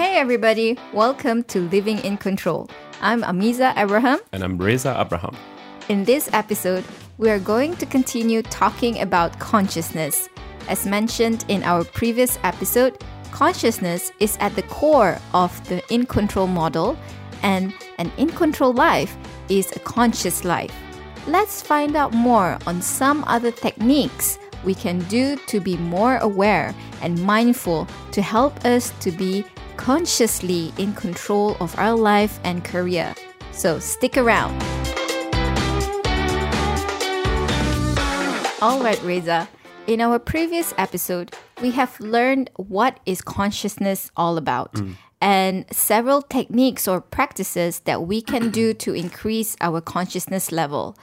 Hey everybody, welcome to Living InControl. I'm Amiza Abraham. And I'm Reza Abraham. In this episode, we are going to continue talking about consciousness. As mentioned in our previous episode, consciousness is at the core of the in control model, and an in control life is a conscious life. Let's find out more on some other techniques we can do to be more aware and mindful to help us to be consciously in control of our life and career. So stick around. All right, Reza. In our previous episode, we have learned what is consciousness all about and several techniques or practices that we can do to increase our consciousness level.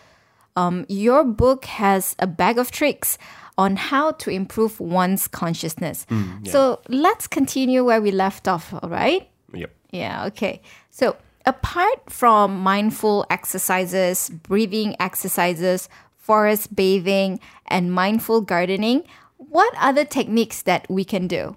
Um, your book has a bag of tricks on how to improve one's consciousness. Mm, so let's continue where we left off, all right? Yep. Yeah, okay. So, apart from mindful exercises, breathing exercises, forest bathing, and mindful gardening, what other techniques that we can do?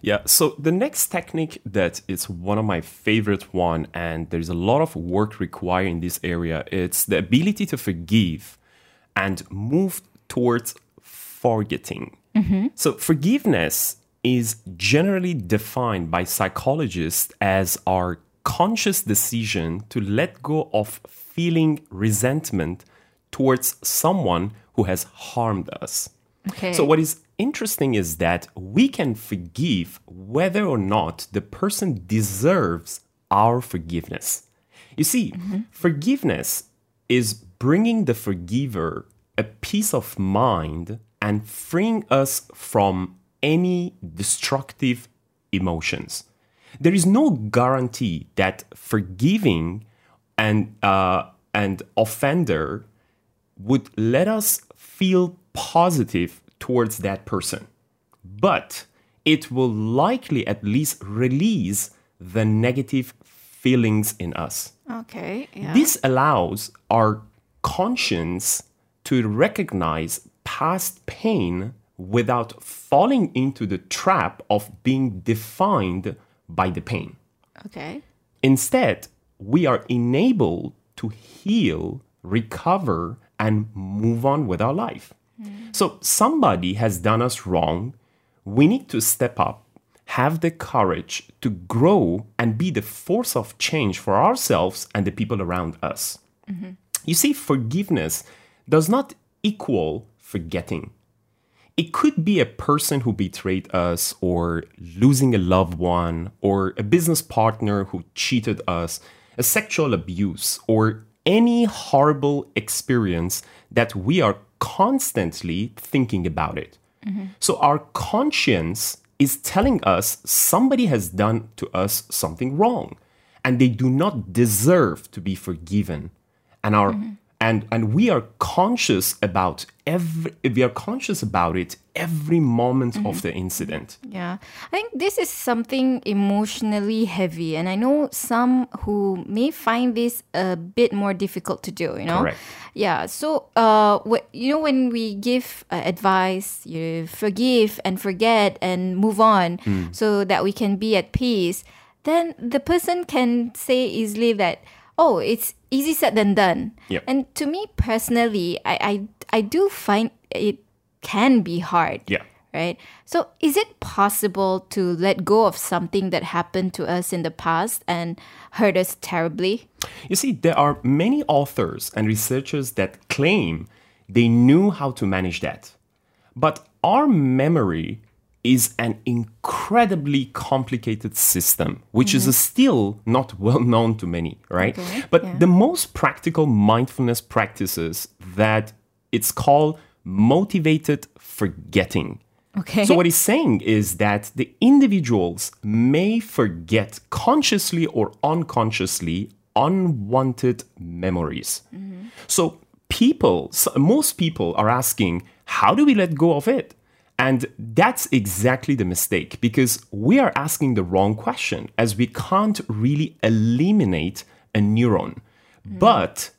Yeah. So the next technique that is one of my favorite one, and there's a lot of work required in this area. It's the ability to forgive and move towards forgetting. Mm-hmm. So forgiveness is generally defined by psychologists as our conscious decision to let go of feeling resentment towards someone who has harmed us. Okay. So, what is interesting is that we can forgive whether or not the person deserves our forgiveness. You see, mm-hmm. forgiveness is bringing the forgiver a peace of mind and freeing us from any destructive emotions. There is no guarantee that forgiving and uh, and offender would let us feel positive towards that person. But it will likely at least release the negative feelings in us. okay. Yeah. This allows our conscience to recognize past pain without falling into the trap of being defined by the pain. okay. Instead, we are enabled to heal, recover, and move on with our life. So, somebody has done us wrong. We need to step up, have the courage to grow, and be the force of change for ourselves and the people around us. Mm-hmm. You see, forgiveness does not equal forgetting. It could be a person who betrayed us, or losing a loved one, or a business partner who cheated us, a sexual abuse, or any horrible experience that we are constantly thinking about it. Mm-hmm. So our conscience is telling us somebody has done to us something wrong and they do not deserve to be forgiven. And our mm-hmm. And and we are conscious about every we are conscious about it every moment of the incident. Yeah, I think this is something emotionally heavy, and I know some who may find this a bit more difficult to do. You know, Correct. yeah. So, uh, wh- you know, when we give uh, advice, you forgive and forget and move on, so that we can be at peace. Then the person can say easily that, oh, it's easy said than done. Yep. And to me personally, I, I I do find it can be hard Yeah. right? So, is it possible to let go of something that happened to us in the past and hurt us terribly? You see, there are many authors and researchers that claim they knew how to manage that. But our memory is an incredibly complicated system, which is mm-hmm. still not well known to many, right? Okay, But yeah. the most practical mindfulness practices that it's called motivated forgetting. Okay. So, what he's saying is that the individuals may forget consciously or unconsciously unwanted memories. Mm-hmm. So, people, so most people are asking, how do we let go of it? And that's exactly the mistake because we are asking the wrong question as we can't really eliminate a neuron. Mm. But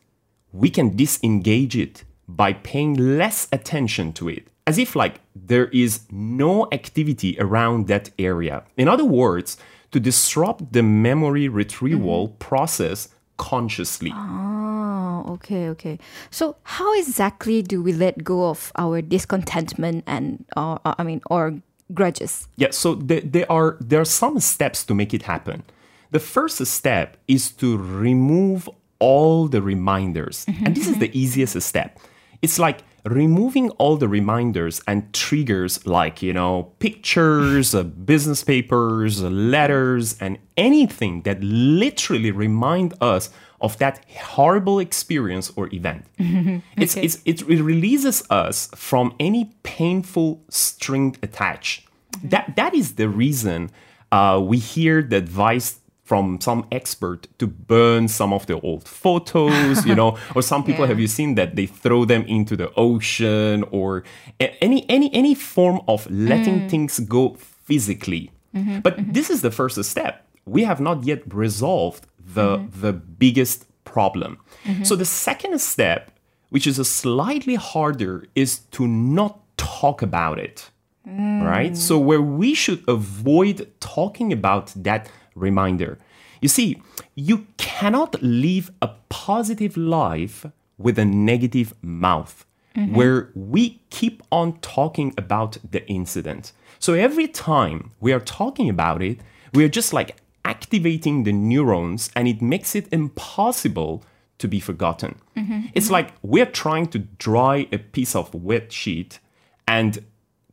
we can disengage it by paying less attention to it, as if like there is no activity around that area. In other words, to disrupt the memory retrieval mm-hmm. process consciously. Oh, okay, okay. So how exactly do we let go of our discontentment and, uh, uh I mean, or grudges? Yeah, so there, there are there are some steps to make it happen. The first step is to remove all the reminders. And this is mm-hmm. the easiest step. It's like removing all the reminders and triggers like, you know, pictures, uh, business papers, uh, letters, and anything that literally remind us of that horrible experience or event. It's, it's, it releases us from any painful string attached. That, that is the reason uh, we hear the advice from some expert to burn some of the old photos, you know, or some people Yeah. have you seen that they throw them into the ocean or any any any form of letting mm. things go physically. Mm-hmm, but mm-hmm. this is the first step. We have not yet resolved the mm-hmm. the biggest problem. So the second step, which is a slightly harder, is to not talk about it right? So, mm. where we should avoid talking about that reminder. You see, you cannot live a positive life with a negative mouth mm-hmm. where we keep on talking about the incident. So, every time we are talking about it, we are just like activating the neurons and it makes it impossible to be forgotten. Mm-hmm, it's mm-hmm. like we're trying to dry a piece of wet sheet and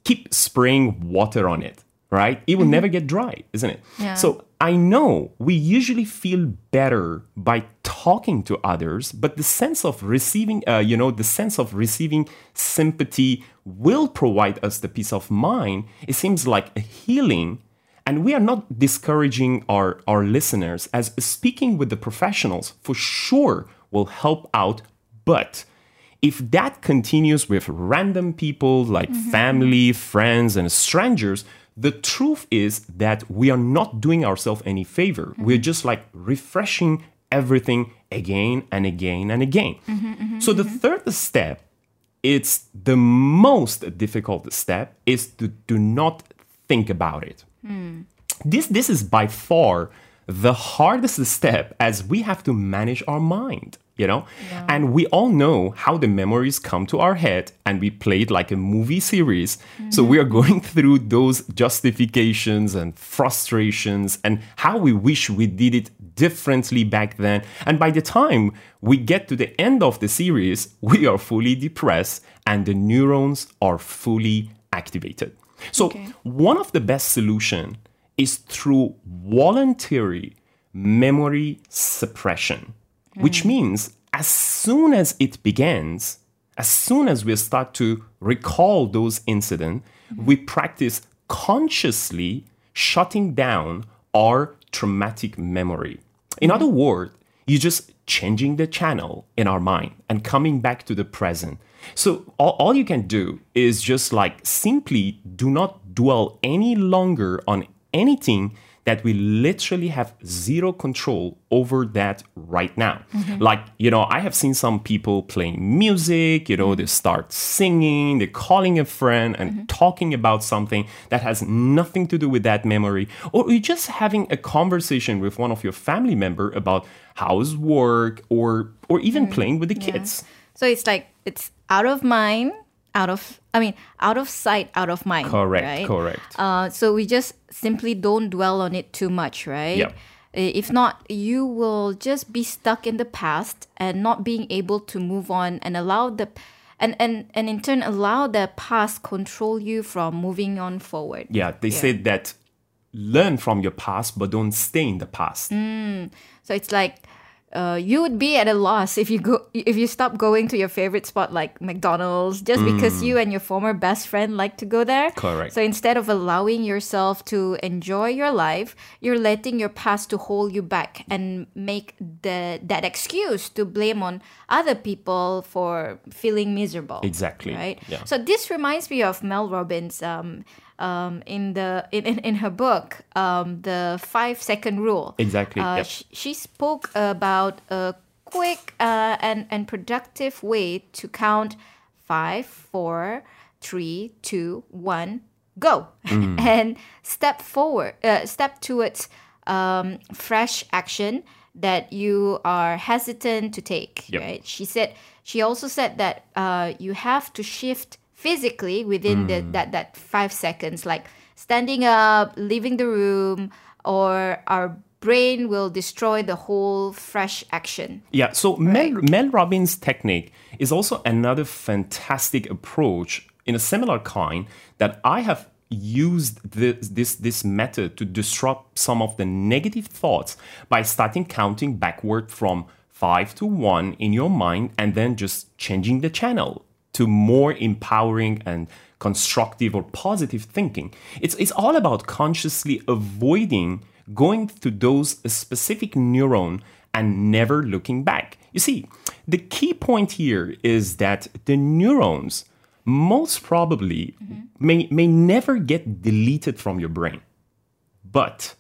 keep spraying water on it, right? It will never get dry, isn't it? Yeah. So I know we usually feel better by talking to others, but the sense of receiving, uh, you know, the sense of receiving sympathy will provide us the peace of mind. It seems like a healing. And we are not discouraging our, our listeners as speaking with the professionals for sure will help out, but if that continues with random people like family, friends, and strangers, the truth is that we are not doing ourselves any favor. Mm-hmm. We're just like refreshing everything again and again and again. Mm-hmm, mm-hmm, so the third step, it's the most difficult step, is to do not think about it. Mm. This this is by far the hardest step as we have to manage our mind you know? And we all know how the memories come to our head and we play it like a movie series. So we are going through those justifications and frustrations and how we wish we did it differently back then. And by the time we get to the end of the series we are fully depressed and the neurons are fully activated. So Okay. one of the best solution is through voluntary memory suppression, which mm. means as soon as it begins, as soon as we start to recall those incidents, mm. we practice consciously shutting down our traumatic memory. In mm. other words, you're just changing the channel in our mind and coming back to the present. So all, all you can do is just like simply do not dwell any longer on anything that we literally have zero control over that right now. Mm-hmm. Like, you know, I have seen some people playing music, you know, they start singing, they're calling a friend and mm-hmm. talking about something that has nothing to do with that memory. Or you're just having a conversation with one of your family member about how's work or or even mm-hmm. playing with the kids. So it's like it's out of mind, out of I mean, out of sight, out of mind. Correct, right? correct. Uh, so we just simply don't dwell on it too much, right? Yep. If not, you will just be stuck in the past and not being able to move on and allow the and and and in turn allow the past control you from moving on forward. Yeah, they said that learn from your past, but don't stay in the past. So it's like uh, you would be at a loss if you go if you stop going to your favorite spot like McDonald's just because you and your former best friend like to go there. Correct. So instead of allowing yourself to enjoy your life, you're letting your past to hold you back and make the that excuse to blame on other people for feeling miserable. Exactly, Right. yeah. So this reminds me of Mel Robbins. Um, um, in the in, in, in her book, um, the five second rule. Exactly, Uh, yep. sh- she spoke about a quick uh, and, and productive way to count five, four, three, two, one, go, Mm. and step forward, uh, step towards um, fresh action that you are hesitant to take. Yep. Right? She said. She also said that uh, you have to shift physically within the, mm. that that five seconds, like standing up, leaving the room, or our brain will destroy the whole fresh action. Yeah, so Mel, Mel Robbins' technique is also another fantastic approach in a similar kind that I have used this, this, this method to disrupt some of the negative thoughts by starting counting backward from five to one in your mind and then just changing the channel to more empowering and constructive or positive thinking. It's, it's all about consciously avoiding going to those specific neuron and never looking back. You see, the key point here is that the neurons most probably mm-hmm. may, may never get deleted from your brain. But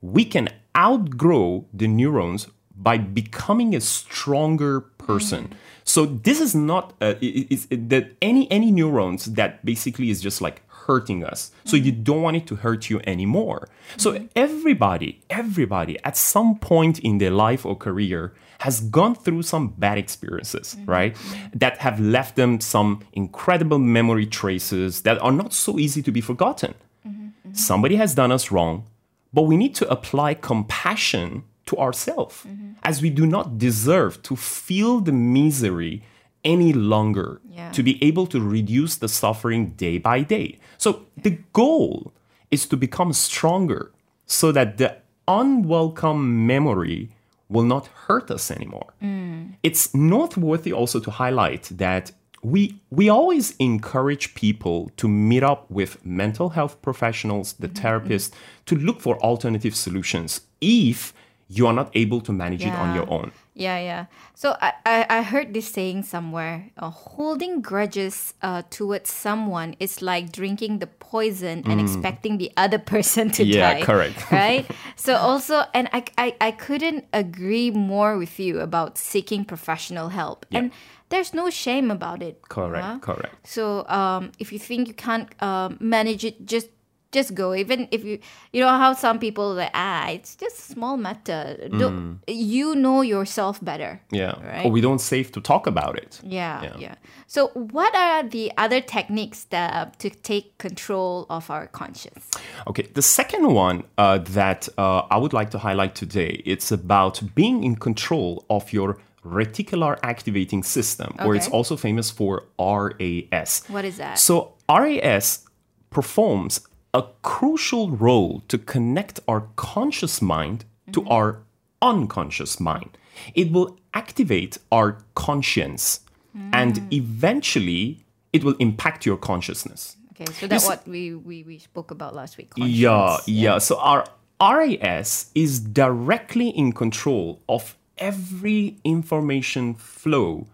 we can outgrow the neurons by becoming a stronger person. So this is not uh, it- it- uh, that any any neurons that basically is just like hurting us. So you don't want it to hurt you anymore. So everybody, everybody at some point in their life or career has gone through some bad experiences, mm-hmm. right? That have left them some incredible memory traces that are not so easy to be forgotten. Mm-hmm. Mm-hmm. Somebody has done us wrong, but we need to apply compassion to ourselves as we do not deserve to feel the misery any longer Yeah. to be able to reduce the suffering day by day. So the goal is to become stronger so that the unwelcome memory will not hurt us anymore. Mm. It's noteworthy also to highlight that we we always encourage people to meet up with mental health professionals, the mm-hmm. therapists, to look for alternative solutions if you are not able to manage it on your own. Yeah, yeah. So I, I, I heard this saying somewhere uh, holding grudges uh, towards someone is like drinking the poison and expecting the other person to Mm. Yeah, die. correct. right? So also, and I, I, I couldn't agree more with you about seeking professional help. Yeah. And there's no shame about it. Correct, huh? correct. So um, if you think you can't um, manage it, just just go. Even if you you know how some people like ah, it's just a small matter. Don't, You know yourself better. Yeah. Right. Or we don't safe to talk about it. Yeah, Yeah. yeah. So what are the other techniques that to take control of our conscience? Okay, the second one uh, that uh, I would like to highlight today, it's about being in control of your reticular activating system, or it's also famous for RAS. What is that? So RAS performs a crucial role to connect our conscious mind to mm-hmm. our unconscious mind. It will activate our conscience mm. and eventually it will impact your consciousness. Okay, so that's what we, we, we spoke about last week. Yeah, conscience. yeah. So our RAS is directly in control of every information flow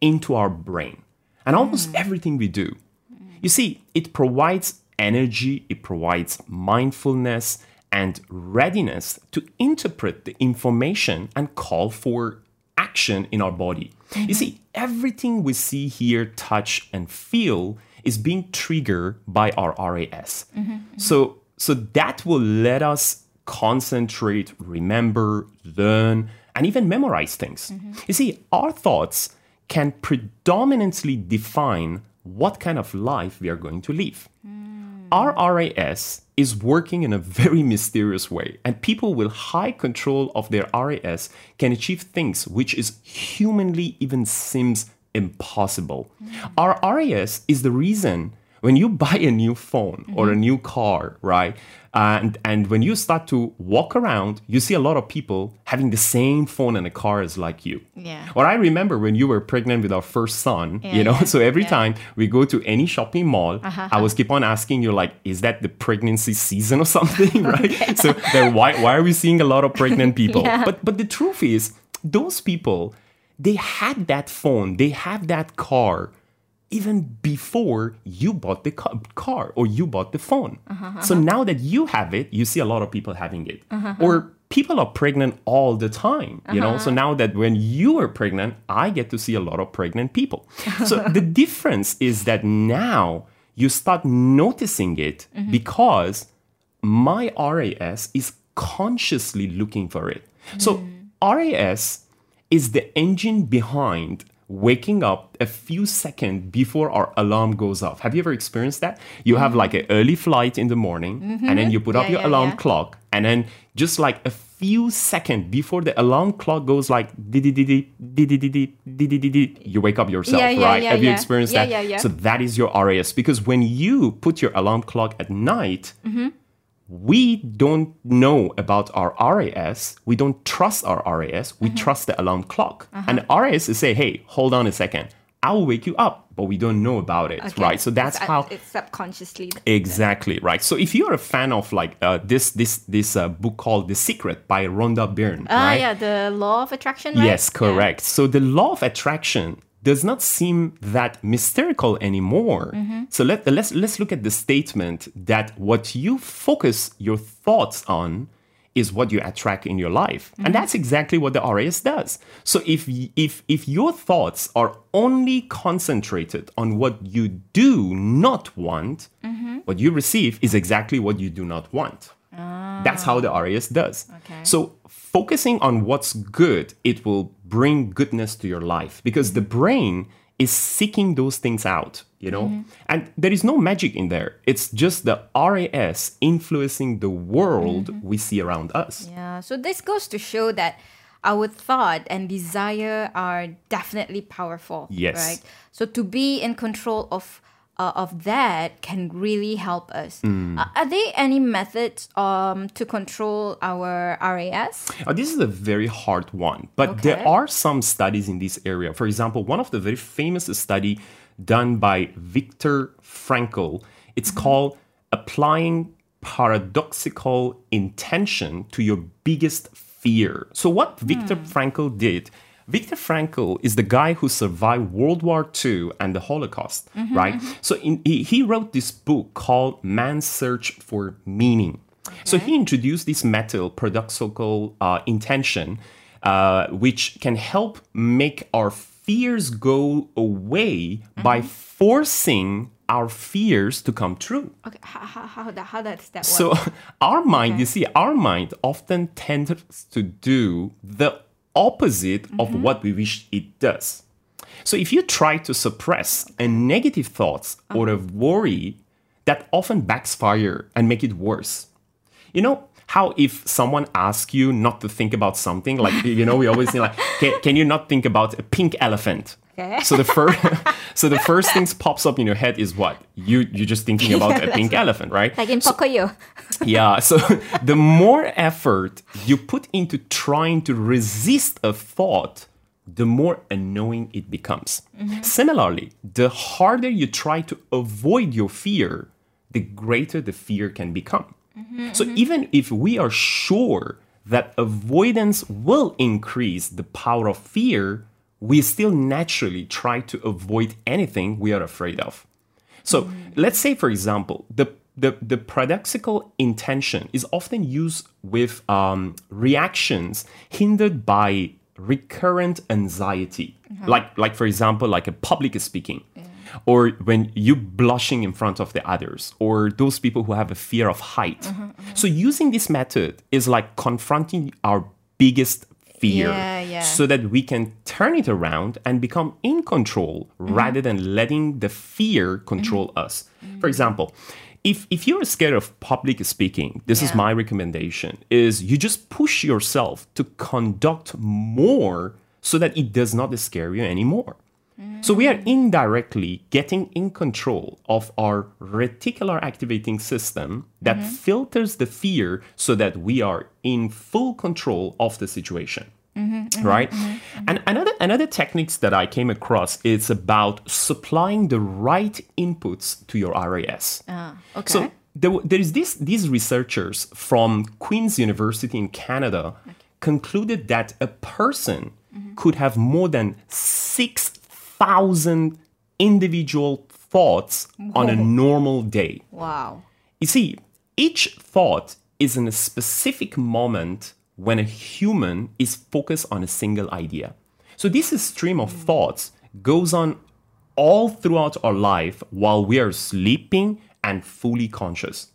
into our brain and almost mm. everything we do. Mm. You see, it provides energy, it provides mindfulness and readiness to interpret the information and call for action in our body. You see, everything we see, hear, touch, and feel is being triggered by our RAS. So, so that will let us concentrate, remember, learn, and even memorize things. You see, our thoughts can predominantly define what kind of life we are going to live. Our RAS is working in a very mysterious way, and people with high control of their RAS can achieve things which is humanly even seems impossible. Mm. Our RAS is the reason when you buy a new phone or a mm-hmm. new car, right? And and when you start to walk around, you see a lot of people having the same phone and a car as like you. Yeah. Or I remember when you were pregnant with our first son, you know, yeah, so every yeah. time we go to any shopping mall, uh-huh. I was keep on asking you like, is that the pregnancy season or something, right? So then why why are we seeing a lot of pregnant people? Yeah. But but the truth is, those people, they had that phone, they have that car even before you bought the car or you bought the phone. So now that you have it, you see a lot of people having it. Or people are pregnant all the time, you know? So now that when you are pregnant, I get to see a lot of pregnant people. so the difference is that now you start noticing it mm-hmm. because my RAS is consciously looking for it. So mm. RAS is the engine behind waking up a few seconds before our alarm goes off. Have you ever experienced that? You have like an early flight in the morning and then you put up your yeah, alarm yeah. clock and then just like a few seconds before the alarm clock goes like you wake up yourself, Yeah, yeah, right? yeah, Have you experienced Yeah, that? yeah, yeah. So that is your RAS because when you put your alarm clock at night, we don't know about our RAS. We don't trust our RAS. Mm-hmm. We trust the alarm clock. Uh-huh. And RAS is say, hey, hold on a second. I'll wake you up, but we don't know about it, Okay. right? So that's It's, how it's subconsciously. Exactly right. So if you're a fan of like uh, this this this uh, book called The Secret by Rhonda Byrne, Ah, right? yeah, the law of attraction. Right? Yes, Yeah. correct. So the law of attraction does not seem that mystical anymore. Mm-hmm. So let let's let's look at the statement that what you focus your thoughts on is what you attract in your life. Mm-hmm. And that's exactly what the RAS does. So if if if your thoughts are only concentrated on what you do not want, Mm-hmm. what you receive is exactly what you do not want. That's how the RAS does. Ah. Okay. So focusing on what's good, it will bring goodness to your life because the brain is seeking those things out, you know? Mm-hmm. And there is no magic in there. It's just the RAS influencing the world Mm-hmm. we see around us. Yeah. So this goes to show that our thought and desire are definitely powerful. Yes. Right. So to be in control of uh, of that can really help us. Mm. Uh, are there any methods um to control our RAS? Uh, this is a very hard one, but there are some studies in this area. For example, one of the very famous study done by Viktor Frankl, it's called applying paradoxical intention to your biggest fear. So what Viktor Frankl did, Viktor Frankl is the guy who survived World War II and the Holocaust, right? So in, he, he wrote this book called Man's Search for Meaning. So he introduced this method, paradoxical uh, intention, uh, which can help make our fears go away by forcing our fears to come true. Okay. How how how, that, how does that work? So our mind, you see, our mind often tends to do the opposite of mm-hmm. what we wish it does. So if you try to suppress a negative thoughts uh-huh. or a worry, that often backfire and make it worse. You know how if someone asks you not to think about something, like you know, we always say like, can, can you not think about a pink elephant? Okay. So the first, so the first things pops up in your head is what you you're just thinking about a pink elephant, right? like in Pocoyo. Yeah. So the more effort you put into trying to resist a thought, the more annoying it becomes. Mm-hmm. Similarly, the harder you try to avoid your fear, the greater the fear can become. Mm-hmm, so mm-hmm. even if we are sure that avoidance will increase the power of fear, we still naturally try to avoid anything we are afraid of. So let's say, for example, the the, the paradoxical intention is often used with um, reactions hindered by recurrent anxiety, uh-huh. like like for example, like a public speaking, or when you blushing in front of the others, or those people who have a fear of height. Uh-huh, uh-huh. So using this method is like confronting our biggest fear Yeah, yeah. so that we can turn it around and become in control mm-hmm. rather than letting the fear mm-hmm. control us. Mm-hmm. For example, if, if you're scared of public speaking, this is my recommendation is you just push yourself to conduct more so that it does not scare you anymore. So we are indirectly getting in control of our reticular activating system that mm-hmm. filters the fear so that we are in full control of the situation. Mm-hmm, mm-hmm, right? And another another techniques that I came across is about supplying the right inputs to your RAS. Ah, okay. So there, there is this these researchers from Queen's University in Canada concluded that a person could have more than six thousand individual thoughts on a normal day. wow. You see, each thought is in a specific moment when a human is focused on a single idea. So this stream of hmm. thoughts goes on all throughout our life while we are sleeping and fully conscious.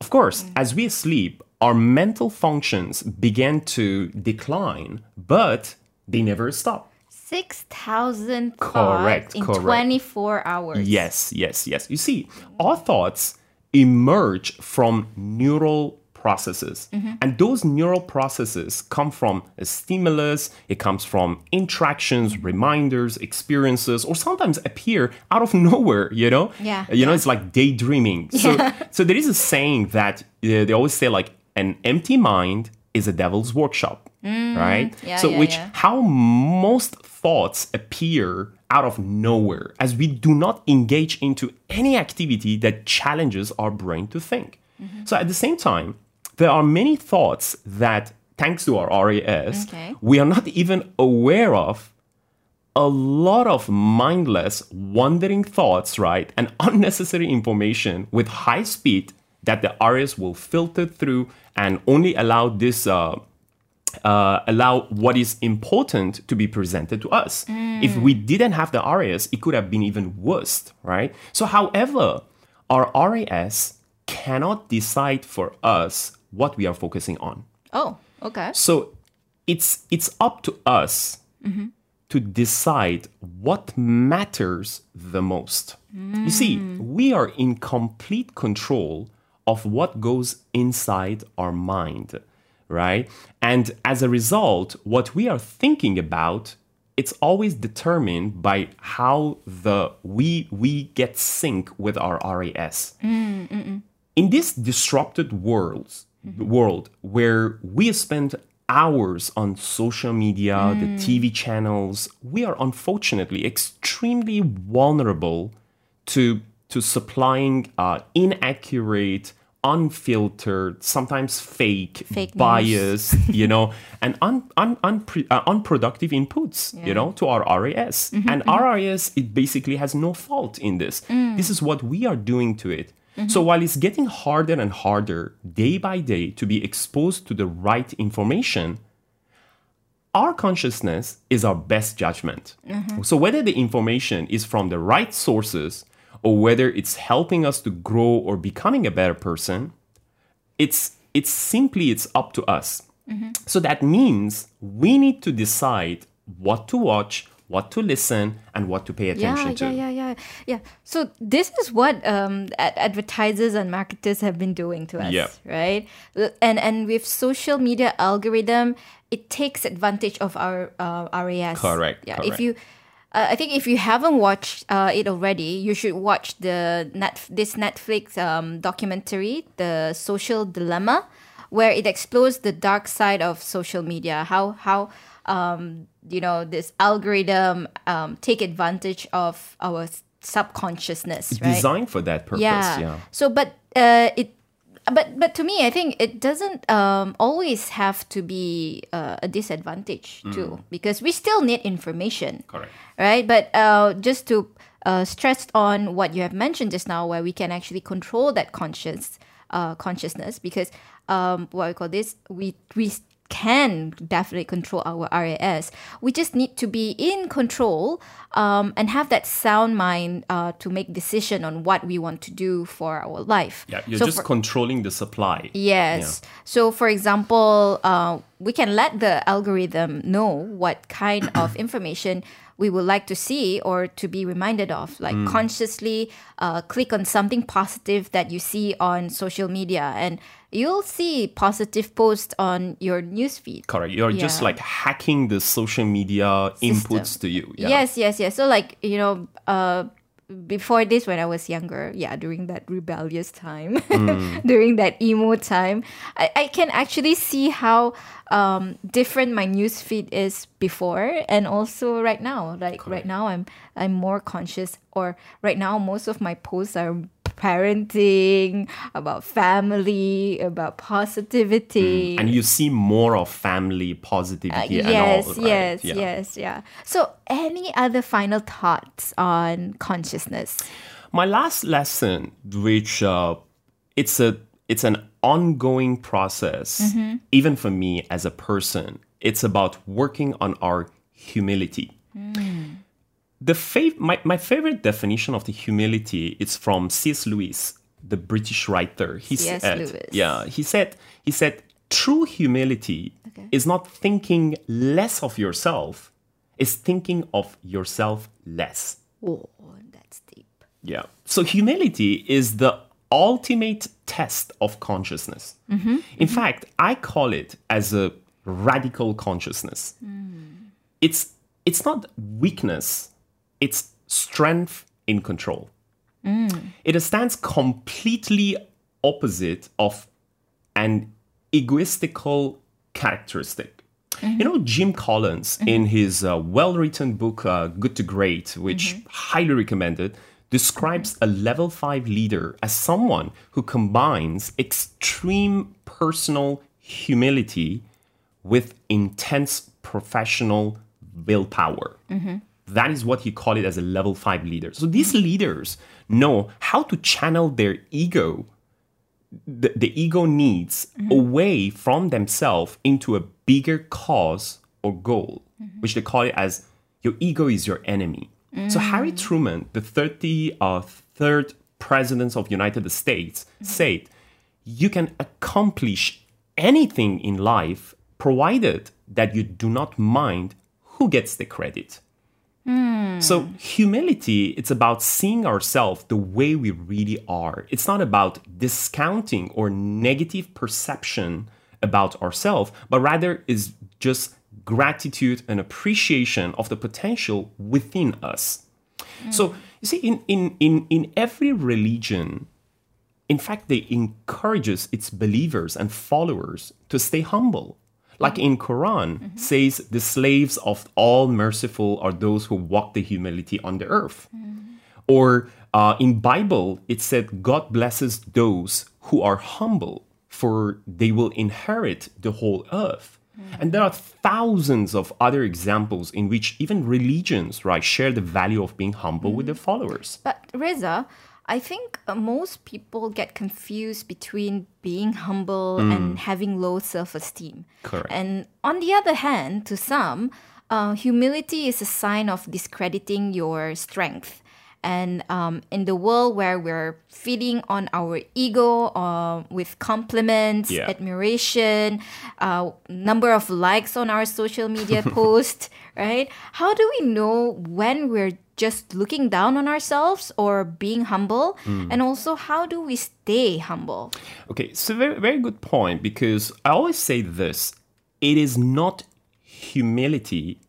Of course, hmm. as we sleep, our mental functions begin to decline, but they never stopped. 6,000 thoughts Correct, in correct. 24 hours. Yes, yes, yes. You see, our thoughts emerge from neural processes. And those neural processes come from a stimulus, it comes from interactions, reminders, experiences, or sometimes appear out of nowhere, you know? Yeah, You know, it's like daydreaming. So, Yeah. so there is a saying that uh, they always say, like, an empty mind is a devil's workshop, right? Mm, yeah, so, yeah, which yeah. how most thoughts appear out of nowhere as we do not engage into any activity that challenges our brain to think. Mm-hmm. So at the same time, there are many thoughts that, thanks to our RAS, Okay. we are not even aware of. A lot of mindless, wandering thoughts, right? And unnecessary information with high speed that the RAS will filter through and only allow this uh, uh, allow what is important to be presented to us. If we didn't have the RAS, it could have been even worse, right? So, however, our RAS cannot decide for us what we are focusing on. Oh, okay. So, it's it's up to us to decide what matters the most. You see, we are in complete control of what goes inside our mind, right? And as a result, what we are thinking about it's always determined by how the we we get sync with our RAS mm, mm, mm. in this disrupted world, mm-hmm. world where we spend hours on social media, the TV channels, we are unfortunately extremely vulnerable to to supplying uh, inaccurate, unfiltered, sometimes fake, Fake biased, you know, and un, un, unpre- uh, unproductive inputs, you know, to our RAS. Mm-hmm, and mm-hmm. our RAS, it basically has no fault in this. Mm. This is what we are doing to it. Mm-hmm. So while it's getting harder and harder day by day to be exposed to the right information, our consciousness is our best judgment. So whether the information is from the right sources or whether it's helping us to grow or becoming a better person, it's it's simply it's up to us. So that means we need to decide what to watch, what to listen, and what to pay attention yeah, to. Yeah, yeah, yeah, yeah. So this is what um, ad- advertisers and marketers have been doing to us, Yep. right? And and with social media algorithm, it takes advantage of our uh, RAS. Correct, Yeah. correct. If you, uh, I think if you haven't watched uh, it already, you should watch the net this Netflix um, documentary, The Social Dilemma, where it explores the dark side of social media. How how um, you know this algorithm um, take advantage of our subconsciousness, right? Designed for that purpose. yeah. yeah. So, but uh, it, but but to me, I think it doesn't um, always have to be uh, a disadvantage too, because we still need information, Correct. right? But uh, just to uh, stress on what you have mentioned just now, where we can actually control that conscious uh, consciousness, because um, what we call this, we we can definitely control our RAS. We just need to be in control um, and have that sound mind uh, to make decision on what we want to do for our life. Yeah, you're So just for- controlling the supply. Yes. So, for example, uh, we can let the algorithm know what kind of information we would like to see or to be reminded of. Like consciously uh, click on something positive that you see on social media, and you'll see positive posts on your newsfeed. Correct. You're just like hacking the social media inputs to you. Yeah. Yes, yes, yes. So like you know, uh, before this, when I was younger, yeah, during that rebellious time, during that emo time, I, I can actually see how um, different my news feed is before and also right now. Like right now, I'm I'm more conscious, or right now, most of my posts are parenting, about family, about positivity. And you see more of family positivity and Uh, yes, all. right? yes, Yeah. yes, yeah. So, any other final thoughts on consciousness? My last lesson, which uh, it's a it's an ongoing process, Mm-hmm. even for me as a person. It's about working on our humility. The fav- my, my favorite definition of the humility is from C.S. Lewis. the British writer. He C.S. said, Lewis. yeah, he said, he said, true humility Okay. is not thinking less of yourself, it's thinking of yourself less. Oh, that's deep. Yeah. So humility is the ultimate test of consciousness. Mm-hmm, In mm-hmm. fact, I call it as a radical consciousness. Mm. It's it's not weakness, it's strength in control. It stands completely opposite of an egoistical characteristic. You know, Jim Collins, in his uh, well written book, uh, Good to Great, which highly recommended, describes a level five leader as someone who combines extreme personal humility with intense professional willpower. That is what he called it as a level five leader. So these leaders know how to channel their ego the, the ego needs mm-hmm. away from themselves into a bigger cause or goal, mm-hmm. which they call it as your ego is your enemy. So mm. Harry Truman, the 33rd uh, president of United States, mm-hmm. said, you can accomplish anything in life provided that you do not mind who gets the credit. Hmm. So humility, it's about seeing ourselves the way we really are. It's not about discounting or negative perception about ourselves, but rather is just gratitude and appreciation of the potential within us. So you see, in, in, in, in every religion, in fact, they encourages its believers and followers to stay humble. Like in Quran mm-hmm. says, the slaves of all merciful are those who walk the humility on the earth. Mm-hmm. Or uh, in Bible, it said, God blesses those who are humble, for they will inherit the whole earth. Mm-hmm. And there are thousands of other examples in which even religions, right, share the value of being humble with their followers. But Reza, I think uh, most people get confused between being humble and having low self esteem. Correct. And on the other hand, to some, uh, humility is a sign of discrediting your strength. And um, in the world where we're feeding on our ego uh, with compliments, Yeah. admiration, uh, number of likes on our social media post, right? How do we know when we're just looking down on ourselves or being humble? Hmm. And also, how do we stay humble? Okay, so very very good point because I always say this: it is not humility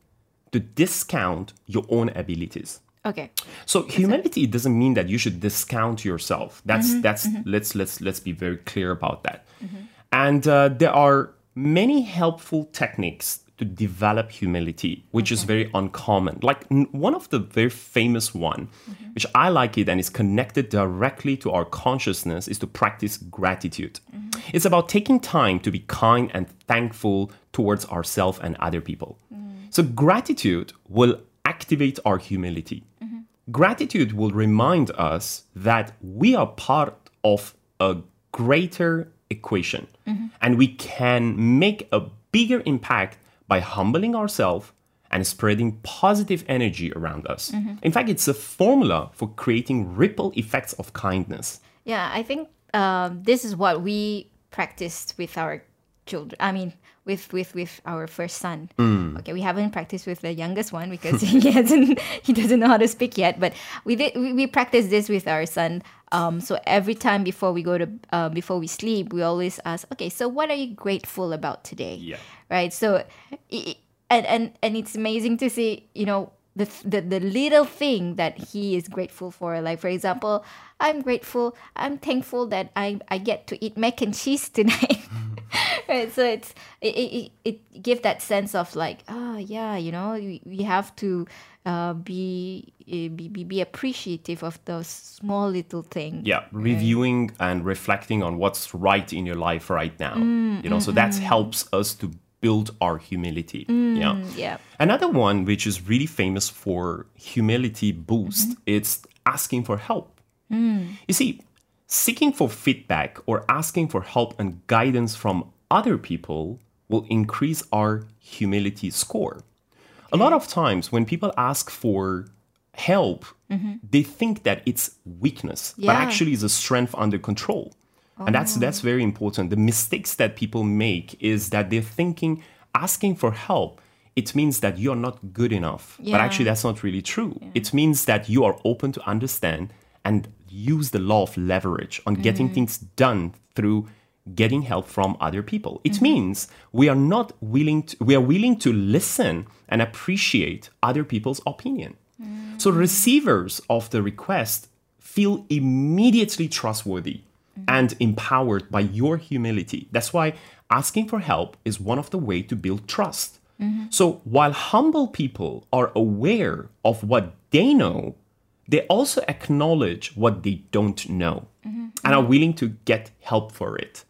to discount your own abilities. Okay. So humility doesn't mean that you should discount yourself. That's mm-hmm, that's mm-hmm. let's let's let's be very clear about that. Mm-hmm. And uh, there are many helpful techniques to develop humility, which is very uncommon. Like n- one of the very famous one, mm-hmm. which I like it and is connected directly to our consciousness, is to practice gratitude. Mm-hmm. It's about taking time to be kind and thankful towards ourselves and other people. Mm. So gratitude will activate our humility. Mm-hmm. Gratitude will remind us that we are part of a greater equation and we can make a bigger impact by humbling ourselves and spreading positive energy around us. In fact, it's a formula for creating ripple effects of kindness. Yeah, I think um, this is what we practiced with our children. I mean, with with with our first son. Okay, we haven't practiced with the youngest one because he hasn't he doesn't know how to speak yet. But we did we, we practice this with our son. Um, so every time before we go to uh, before we sleep, we always ask, okay, so what are you grateful about today? Yeah. Right. So, and and and it's amazing to see, you know. The, the, the little thing that he is grateful for like for example i'm grateful i'm thankful that i, I get to eat mac and cheese tonight right so it's it, it, it give that sense of like oh yeah you know we, we have to uh, be, eh, be be be appreciative of those small little things Yeah, reviewing and reflecting on what's right in your life right now. you know, so that helps us to build our humility. Mm, yeah. yeah Another one which is really famous for humility boost, mm-hmm. it's asking for help. Mm. You see, seeking for feedback or asking for help and guidance from other people will increase our humility score. A lot of times when people ask for help, mm-hmm. they think that it's weakness, but actually it's a strength under control. And that's oh. that's very important. The mistakes that people make is that they're thinking asking for help it means that you're not good enough. But actually that's not really true. It means that you are open to understand and use the law of leverage on getting mm. things done through getting help from other people. It mm-hmm. means we are not willing to, we are willing to listen and appreciate other people's opinion. Mm. So receivers of the request feel immediately trustworthy Mm-hmm. and empowered by your humility. That's why asking for help is one of the way to build trust. Mm-hmm. So while humble people are aware of what they know, they also acknowledge what they don't know mm-hmm. and are willing to get help for it.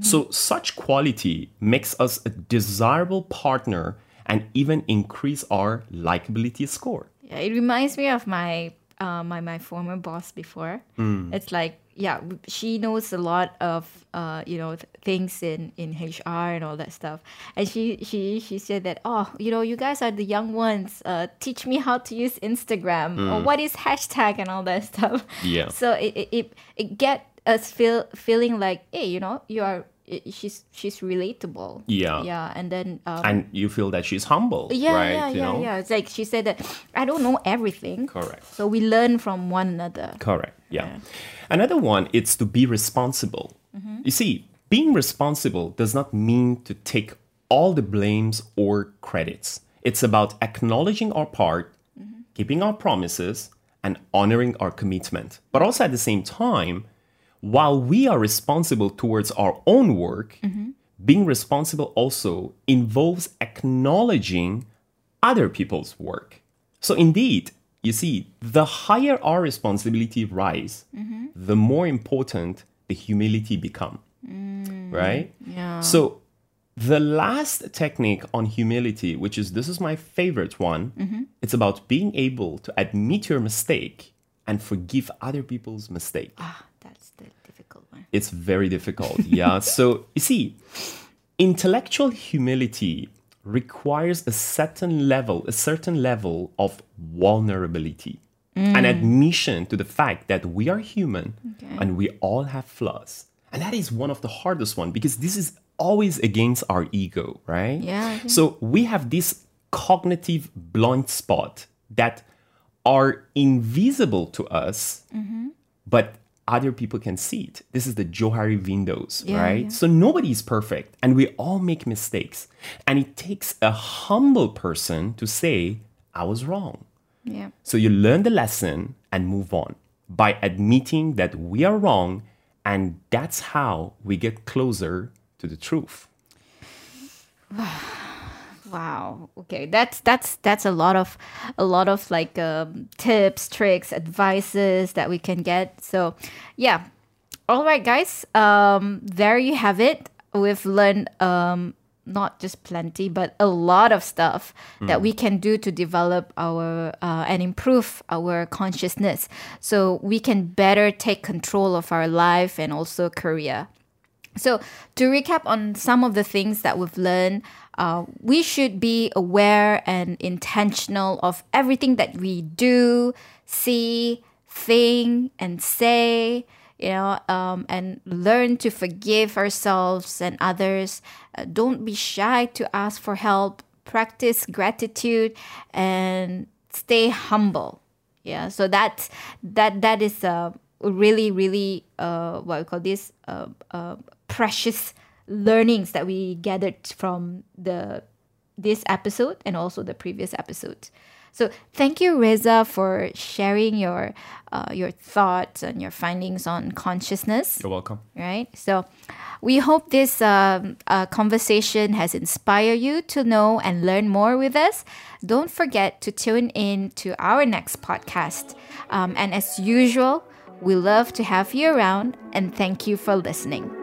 So such quality makes us a desirable partner and even increase our likability score. Yeah, it reminds me of my uh, my my former boss before. Mm. It's like yeah, she knows a lot of uh, you know things in in HR and all that stuff. And she she she said that oh you know you guys are the young ones. Uh, teach me how to use Instagram or what is hashtag and all that stuff. Yeah. So it it it, it get us feel feeling like hey you know you are i- she's she's relatable. Yeah. Yeah, and then. Um, And you feel that she's humble, yeah, right? yeah, you yeah, know? yeah. It's like she said that I don't know everything. Correct. So we learn from one another. Correct. Yeah. Another one is to be responsible. You see, being responsible does not mean to take all the blames or credits. It's about acknowledging our part, keeping our promises, and honoring our commitment. But also at the same time, while we are responsible towards our own work, mm-hmm. being responsible also involves acknowledging other people's work. So indeed, you see, the higher our responsibility rise, mm-hmm. the more important the humility become. Mm, right? Yeah. So the last technique on humility, which is this is my favorite one, mm-hmm. it's about being able to admit your mistake and forgive other people's mistake. Ah, that's the difficult one. It's very difficult. Yeah. so you see, intellectual humility requires a certain level, a certain level of vulnerability. An admission to the fact that we are human Okay. and we all have flaws. And that is one of the hardest one because this is always against our ego, right? Yeah. So we have this cognitive blind spot that are invisible to us, Mm-hmm. but other people can see it. This is the Johari windows, Yeah, right? yeah. So nobody is perfect and we all make mistakes. And it takes a humble person to say, I was wrong. Yeah. So you learn the lesson and move on by admitting that we are wrong. And that's how we get closer to the truth. Wow. Okay. That's that's that's a lot of a lot of like um, tips, tricks, advices that we can get. So, yeah. All right, guys. Um, there you have it. We've learned um, not just plenty, but a lot of stuff that we can do to develop our uh, and improve our consciousness, so we can better take control of our life and also career. So, to recap on some of the things that we've learned, uh, we should be aware and intentional of everything that we do, see, think, and say, you know, um, and learn to forgive ourselves and others. Uh, don't be shy to ask for help, practice gratitude, and stay humble yeah so that's that that is a really really uh, what we call this uh, uh, precious learnings that we gathered from the this episode and also the previous episode so thank you reza for sharing your uh, your thoughts and your findings on consciousness You're welcome. right? So we hope this um, uh, conversation has inspired you to know and learn more with us. Don't forget to tune in to our next podcast. Um, and as usual, we love to have you around and thank you for listening.